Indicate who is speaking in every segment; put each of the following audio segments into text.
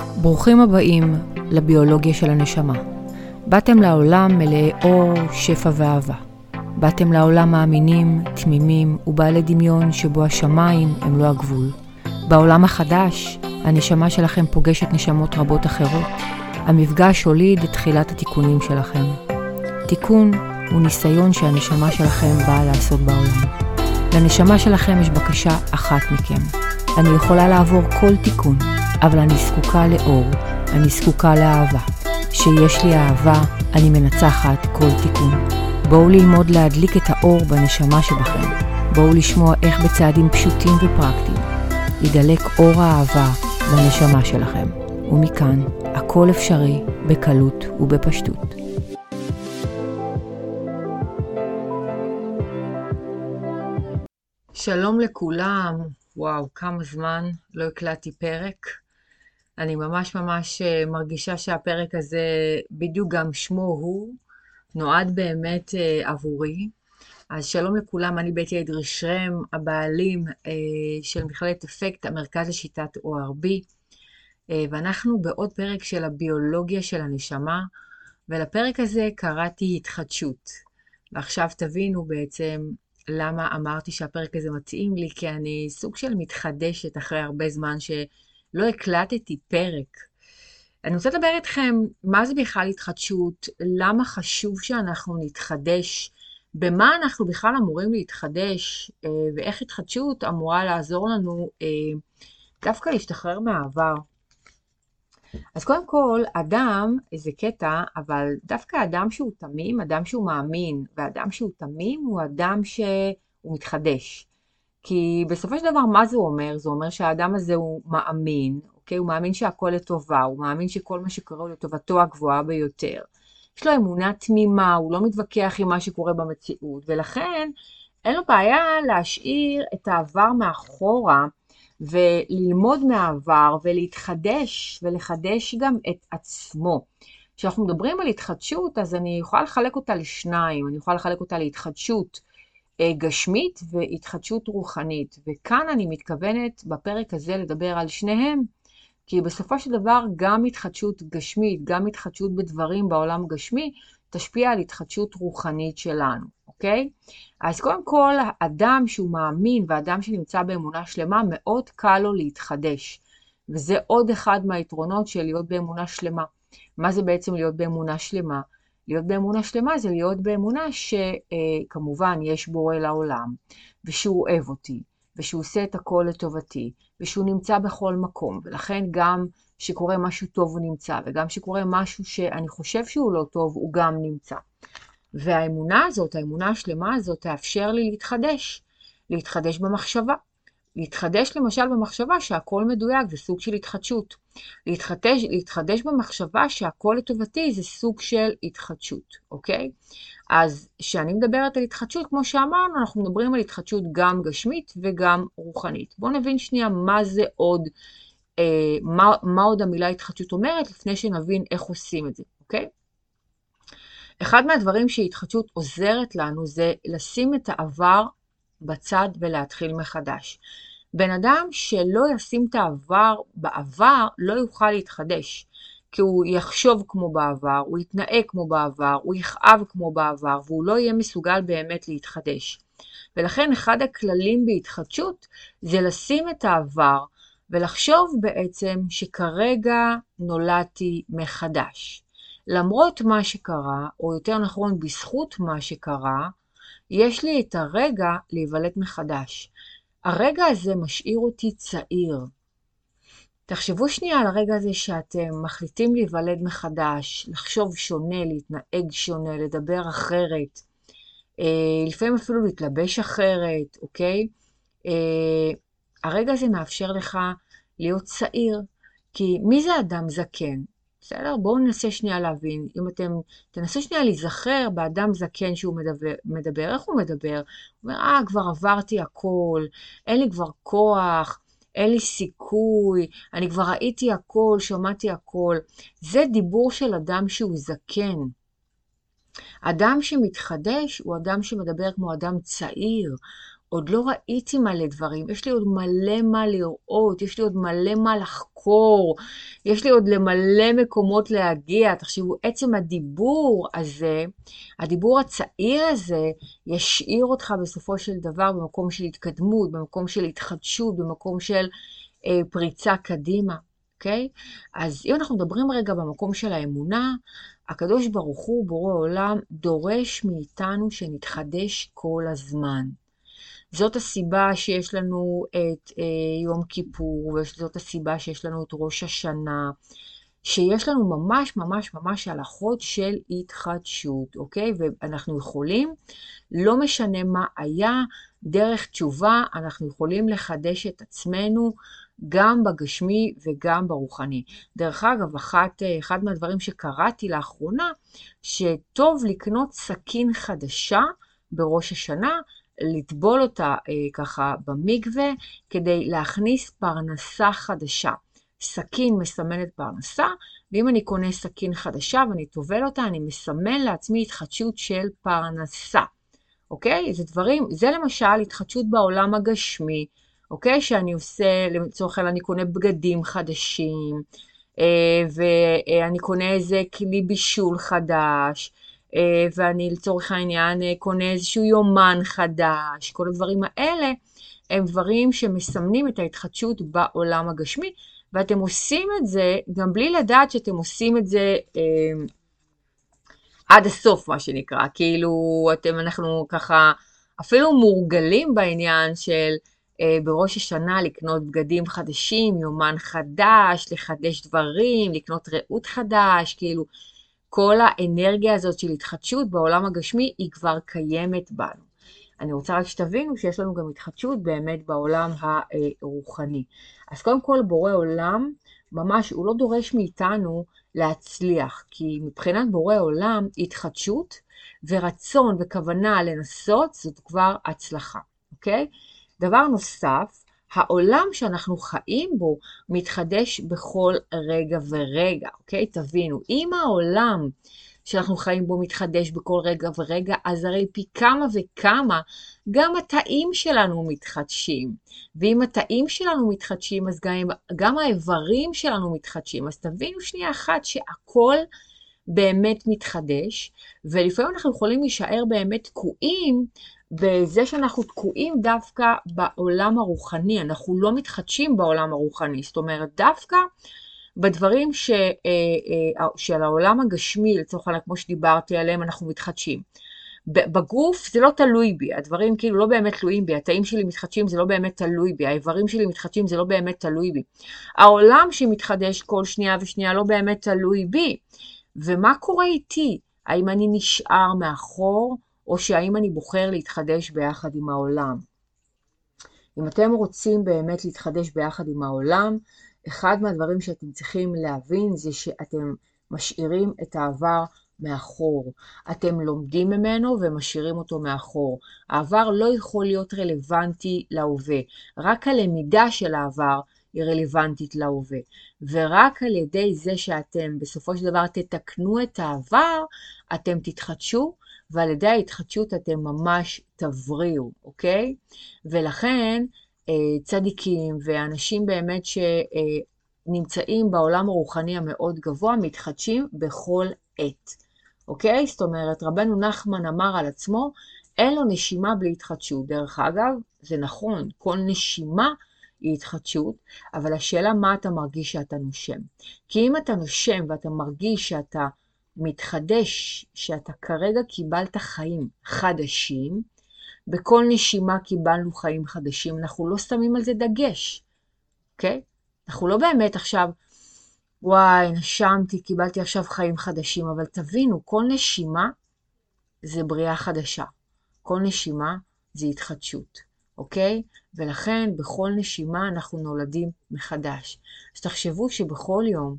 Speaker 1: ברוכים הבאים לביולוגיה של הנשמה. באתם לעולם מלאי אור, שפע ואהבה. באתם לעולם מאמינים, תמימים ובעלי דמיון שבו השמיים הם לא הגבול. בעולם החדש, הנשמה שלכם פוגשת נשמות רבות אחרות. המפגש הוליד את תחילת התיקונים שלכם. תיקון הוא ניסיון שהנשמה שלכם באה לעשות בעולם. לנשמה שלכם יש בקשה אחת מכם. אני יכולה לעבור כל תיקון, אבל אני זקוקה לאור, אני זקוקה לאהבה. כשיש לי אהבה, אני מנצחת כל תיקון. בואו ללמוד להדליק את האור בנשמה שבכם. בואו לשמוע איך בצעדים פשוטים ופרקטיים ידלק אור האהבה בנשמה שלכם. ומכאן, הכל אפשרי בקלות ובפשטות. שלום לכולם, וואו, כמה זמן לא הקלטתי פרק. אני ממש ממש אה, מרגישה שהפרק הזה, בדיוק גם שמו הוא, נועד באמת אה, עבורי. אז שלום לכולם, אני בית ידרי שרם, הבעלים אה, של מכללת אפקט, המרכז לשיטת ORB, ואנחנו בעוד פרק של הביולוגיה של הנשמה, ולפרק הזה קראתי התחדשות. ועכשיו תבינו בעצם למה אמרתי שהפרק הזה מתאים לי, כי אני סוג של מתחדשת אחרי הרבה זמן שלא הקלטתי פרק. אני רוצה לדבר איתכם מה זה בכלל התחדשות, למה חשוב שאנחנו נתחדש, במה אנחנו בכלל אמורים להתחדש, אה, ואיך התחדשות אמורה לעזור לנו אה, דווקא להשתחרר מהעבר. אז קודם כל, אדם, איזה קטע, אבל דווקא אדם שהוא תמים, אדם שהוא מאמין, ואדם שהוא תמים הוא אדם שהוא מתחדש. כי בסופו של דבר, מה זה אומר? זה אומר שהאדם הזה הוא מאמין, אוקיי? הוא מאמין שהכל לטובה, הוא מאמין שכל מה שקורה הוא לטובתו הגבוהה ביותר. יש לו אמונה תמימה, הוא לא מתווכח עם מה שקורה במציאות, ולכן אין לו בעיה להשאיר את העבר מאחורה, וללמוד מהעבר ולהתחדש ולחדש גם את עצמו. כשאנחנו מדברים על התחדשות, אז אני יכולה לחלק אותה לשניים, אני יכולה לחלק אותה להתחדשות גשמית והתחדשות רוחנית. וכאן אני מתכוונת בפרק הזה לדבר על שניהם, כי בסופו של דבר גם התחדשות גשמית, גם התחדשות בדברים בעולם גשמי, תשפיע על התחדשות רוחנית שלנו. אוקיי? אז קודם כל, אדם שהוא מאמין ואדם שנמצא באמונה שלמה, מאוד קל לו להתחדש. וזה עוד אחד מהיתרונות של להיות באמונה שלמה. מה זה בעצם להיות באמונה שלמה? להיות באמונה שלמה זה להיות באמונה שכמובן יש בורא לעולם, ושהוא אוהב אותי, ושהוא עושה את הכל לטובתי, ושהוא נמצא בכל מקום, ולכן גם שקורה משהו טוב הוא נמצא, וגם שקורה משהו שאני חושב שהוא לא טוב, הוא גם נמצא. והאמונה הזאת, האמונה השלמה הזאת, תאפשר לי להתחדש, להתחדש במחשבה. להתחדש למשל במחשבה שהכל מדויק, זה סוג של התחדשות. להתחדש, להתחדש במחשבה שהכל לטובתי זה סוג של התחדשות, אוקיי? אז כשאני מדברת על התחדשות, כמו שאמרנו, אנחנו מדברים על התחדשות גם גשמית וגם רוחנית. בואו נבין שנייה מה זה עוד, אה, מה, מה עוד המילה התחדשות אומרת, לפני שנבין איך עושים את זה, אוקיי? אחד מהדברים שהתחדשות עוזרת לנו זה לשים את העבר בצד ולהתחיל מחדש. בן אדם שלא ישים את העבר בעבר לא יוכל להתחדש. כי הוא יחשוב כמו בעבר, הוא יתנהג כמו בעבר, הוא יכאב כמו בעבר, והוא לא יהיה מסוגל באמת להתחדש. ולכן אחד הכללים בהתחדשות זה לשים את העבר ולחשוב בעצם שכרגע נולדתי מחדש. למרות מה שקרה, או יותר נכון בזכות מה שקרה, יש לי את הרגע להיוולד מחדש. הרגע הזה משאיר אותי צעיר. תחשבו שנייה על הרגע הזה שאתם מחליטים להיוולד מחדש, לחשוב שונה, להתנהג שונה, לדבר אחרת, אה, לפעמים אפילו להתלבש אחרת, אוקיי? אה, הרגע הזה מאפשר לך להיות צעיר, כי מי זה אדם זקן? בסדר? בואו ננסה שנייה להבין. אם אתם, תנסו שנייה להיזכר באדם זקן שהוא מדבר, מדבר. איך הוא מדבר? הוא אומר, אה, כבר עברתי הכל, אין לי כבר כוח, אין לי סיכוי, אני כבר ראיתי הכל, שמעתי הכל. זה דיבור של אדם שהוא זקן. אדם שמתחדש הוא אדם שמדבר כמו אדם צעיר, עוד לא ראיתי מלא דברים, יש לי עוד מלא מה לראות, יש לי עוד מלא מה לחקור, יש לי עוד למלא מקומות להגיע. תחשבו, עצם הדיבור הזה, הדיבור הצעיר הזה, ישאיר אותך בסופו של דבר במקום של התקדמות, במקום של התחדשות, במקום של אה, פריצה קדימה. אוקיי? אז אם אנחנו מדברים רגע במקום של האמונה, הקדוש ברוך הוא, בורא עולם, דורש מאיתנו שנתחדש כל הזמן. זאת הסיבה שיש לנו את אה, יום כיפור, וזאת הסיבה שיש לנו את ראש השנה, שיש לנו ממש ממש ממש הלכות של התחדשות, אוקיי? ואנחנו יכולים, לא משנה מה היה, דרך תשובה אנחנו יכולים לחדש את עצמנו גם בגשמי וגם ברוחני. דרך אגב, אחת, אחד מהדברים שקראתי לאחרונה, שטוב לקנות סכין חדשה בראש השנה, לטבול אותה אה, ככה במקווה, כדי להכניס פרנסה חדשה. סכין מסמלת פרנסה, ואם אני קונה סכין חדשה ואני טובל אותה, אני מסמן לעצמי התחדשות של פרנסה. אוקיי? זה דברים, זה למשל התחדשות בעולם הגשמי, אוקיי? שאני עושה, לצורך העניין אני קונה בגדים חדשים, אה, ואני קונה איזה כלי בישול חדש, אה, ואני לצורך העניין אה, קונה איזשהו יומן חדש, כל הדברים האלה הם דברים שמסמנים את ההתחדשות בעולם הגשמי, ואתם עושים את זה גם בלי לדעת שאתם עושים את זה אה, עד הסוף, מה שנקרא. כאילו, אתם, אנחנו ככה אפילו מורגלים בעניין של בראש השנה לקנות בגדים חדשים, יומן חדש, לחדש דברים, לקנות רעות חדש, כאילו, כל האנרגיה הזאת של התחדשות בעולם הגשמי היא כבר קיימת בנו. אני רוצה רק שתבינו שיש לנו גם התחדשות באמת בעולם הרוחני. אז קודם כל, בורא עולם, ממש, הוא לא דורש מאיתנו להצליח, כי מבחינת בורא עולם, התחדשות ורצון וכוונה לנסות זאת כבר הצלחה, אוקיי? דבר נוסף, העולם שאנחנו חיים בו מתחדש בכל רגע ורגע, אוקיי? תבינו, אם העולם שאנחנו חיים בו מתחדש בכל רגע ורגע, אז הרי פי כמה וכמה גם התאים שלנו מתחדשים. ואם התאים שלנו מתחדשים, אז גם, גם האיברים שלנו מתחדשים. אז תבינו שנייה אחת שהכל באמת מתחדש, ולפעמים אנחנו יכולים להישאר באמת תקועים בזה שאנחנו תקועים דווקא בעולם הרוחני, אנחנו לא מתחדשים בעולם הרוחני. זאת אומרת, דווקא בדברים ש, אה, אה, של העולם הגשמי, לצורך העניין, כמו שדיברתי עליהם, אנחנו מתחדשים. בגוף זה לא תלוי בי, הדברים כאילו לא באמת תלויים בי, התאים שלי מתחדשים זה לא באמת תלוי בי, האיברים שלי מתחדשים זה לא באמת תלוי בי. העולם שמתחדש כל שנייה ושנייה לא באמת תלוי בי. ומה קורה איתי? האם אני נשאר מאחור, או שהאם אני בוחר להתחדש ביחד עם העולם? אם אתם רוצים באמת להתחדש ביחד עם העולם, אחד מהדברים שאתם צריכים להבין זה שאתם משאירים את העבר מאחור. אתם לומדים ממנו ומשאירים אותו מאחור. העבר לא יכול להיות רלוונטי להווה. רק הלמידה של העבר היא רלוונטית להווה. ורק על ידי זה שאתם בסופו של דבר תתקנו את העבר, אתם תתחדשו, ועל ידי ההתחדשות אתם ממש תבריאו, אוקיי? ולכן אה, צדיקים ואנשים באמת שנמצאים בעולם הרוחני המאוד גבוה, מתחדשים בכל עת, אוקיי? זאת אומרת, רבנו נחמן אמר על עצמו, אין לו נשימה בלי התחדשות. דרך אגב, זה נכון, כל נשימה היא התחדשות, אבל השאלה מה אתה מרגיש שאתה נושם. כי אם אתה נושם ואתה מרגיש שאתה מתחדש, שאתה כרגע קיבלת חיים חדשים, בכל נשימה קיבלנו חיים חדשים, אנחנו לא שמים על זה דגש, אוקיי? Okay? אנחנו לא באמת עכשיו, וואי, נשמתי, קיבלתי עכשיו חיים חדשים, אבל תבינו, כל נשימה זה בריאה חדשה. כל נשימה זה התחדשות, אוקיי? ולכן בכל נשימה אנחנו נולדים מחדש. אז תחשבו שבכל יום,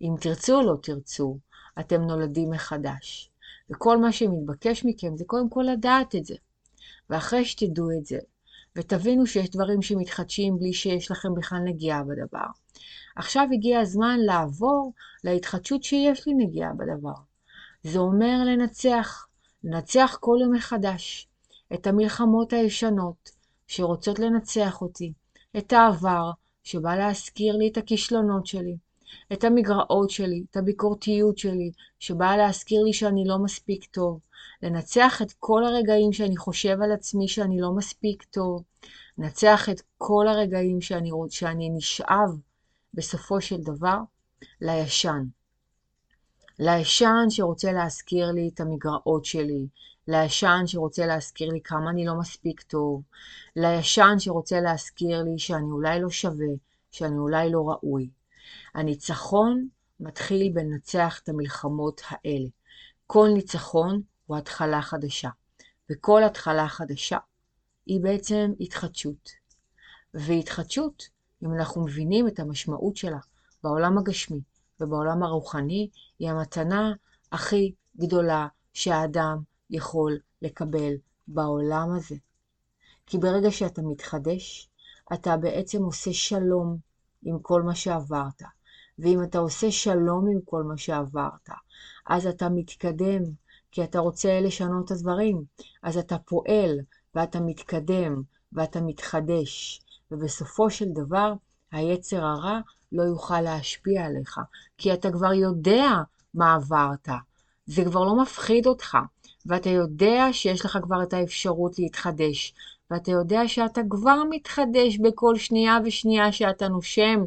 Speaker 1: אם תרצו או לא תרצו, אתם נולדים מחדש. וכל מה שמתבקש מכם זה קודם כל לדעת את זה. ואחרי שתדעו את זה, ותבינו שיש דברים שמתחדשים בלי שיש לכם בכלל נגיעה בדבר, עכשיו הגיע הזמן לעבור להתחדשות שיש לי נגיעה בדבר. זה אומר לנצח, לנצח כל יום מחדש. את המלחמות הישנות שרוצות לנצח אותי, את העבר שבא להזכיר לי את הכישלונות שלי, את המגרעות שלי, את הביקורתיות שלי, שבאה להזכיר לי שאני לא מספיק טוב, לנצח את כל הרגעים שאני חושב על עצמי שאני לא מספיק טוב, לנצח את כל הרגעים שאני, שאני נשאב בסופו של דבר לישן. לישן שרוצה להזכיר לי את המגרעות שלי, לישן שרוצה להזכיר לי כמה אני לא מספיק טוב, לישן שרוצה להזכיר לי שאני אולי לא שווה, שאני אולי לא ראוי. הניצחון מתחיל בלנצח את המלחמות האלה. כל ניצחון הוא התחלה חדשה, וכל התחלה חדשה היא בעצם התחדשות. והתחדשות, אם אנחנו מבינים את המשמעות שלה בעולם הגשמי ובעולם הרוחני, היא המתנה הכי גדולה שהאדם יכול לקבל בעולם הזה. כי ברגע שאתה מתחדש, אתה בעצם עושה שלום עם כל מה שעברת. ואם אתה עושה שלום עם כל מה שעברת, אז אתה מתקדם, כי אתה רוצה לשנות את הדברים. אז אתה פועל, ואתה מתקדם, ואתה מתחדש. ובסופו של דבר, היצר הרע לא יוכל להשפיע עליך, כי אתה כבר יודע מה עברת. זה כבר לא מפחיד אותך, ואתה יודע שיש לך כבר את האפשרות להתחדש, ואתה יודע שאתה כבר מתחדש בכל שנייה ושנייה שאתה נושם.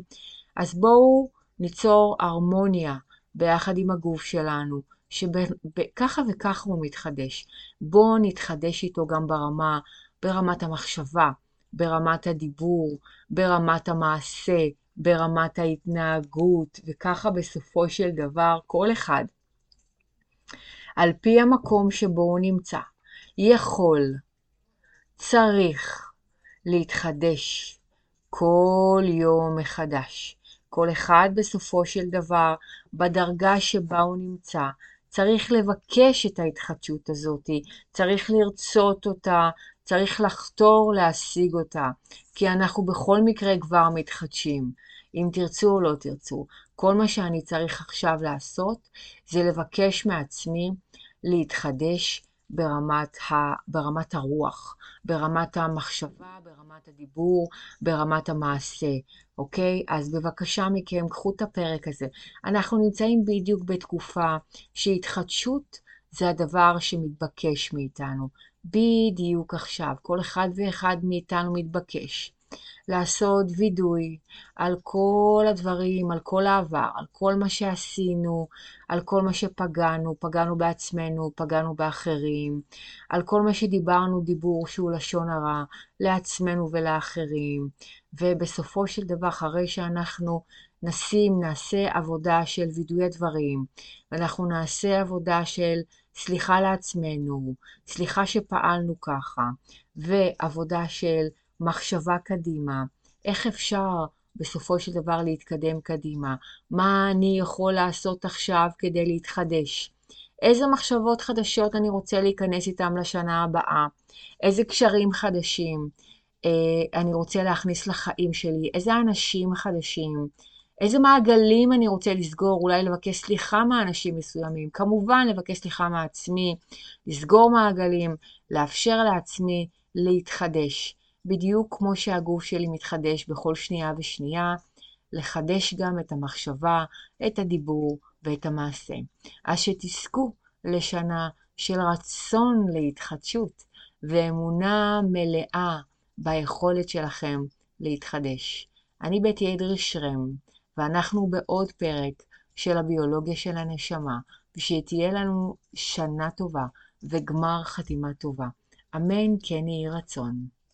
Speaker 1: אז בואו ניצור הרמוניה ביחד עם הגוף שלנו, שככה וככה הוא מתחדש. בואו נתחדש איתו גם ברמה, ברמת המחשבה, ברמת הדיבור, ברמת המעשה, ברמת ההתנהגות, וככה בסופו של דבר כל אחד, על פי המקום שבו הוא נמצא, יכול, צריך להתחדש כל יום מחדש. כל אחד בסופו של דבר, בדרגה שבה הוא נמצא, צריך לבקש את ההתחדשות הזאת, צריך לרצות אותה, צריך לחתור להשיג אותה, כי אנחנו בכל מקרה כבר מתחדשים. אם תרצו או לא תרצו, כל מה שאני צריך עכשיו לעשות זה לבקש מעצמי להתחדש ברמת, ה, ברמת הרוח, ברמת המחשבה, ברמת הדיבור, ברמת המעשה, אוקיי? אז בבקשה מכם, קחו את הפרק הזה. אנחנו נמצאים בדיוק בתקופה שהתחדשות זה הדבר שמתבקש מאיתנו. בדיוק עכשיו, כל אחד ואחד מאיתנו מתבקש. לעשות וידוי על כל הדברים, על כל העבר, על כל מה שעשינו, על כל מה שפגענו, פגענו בעצמנו, פגענו באחרים, על כל מה שדיברנו דיבור שהוא לשון הרע לעצמנו ולאחרים, ובסופו של דבר, אחרי שאנחנו נשים, נעשה עבודה של וידוי הדברים, ואנחנו נעשה עבודה של סליחה לעצמנו, סליחה שפעלנו ככה, ועבודה של מחשבה קדימה, איך אפשר בסופו של דבר להתקדם קדימה, מה אני יכול לעשות עכשיו כדי להתחדש, איזה מחשבות חדשות אני רוצה להיכנס איתם לשנה הבאה, איזה קשרים חדשים אה, אני רוצה להכניס לחיים שלי, איזה אנשים חדשים, איזה מעגלים אני רוצה לסגור, אולי לבקש סליחה מאנשים מסוימים, כמובן לבקש סליחה מעצמי, לסגור מעגלים, לאפשר לעצמי להתחדש. בדיוק כמו שהגוף שלי מתחדש בכל שנייה ושנייה, לחדש גם את המחשבה, את הדיבור ואת המעשה. אז שתזכו לשנה של רצון להתחדשות ואמונה מלאה ביכולת שלכם להתחדש. אני בית אדרי שרם, ואנחנו בעוד פרק של הביולוגיה של הנשמה, ושתהיה לנו שנה טובה וגמר חתימה טובה. אמן כן יהי רצון.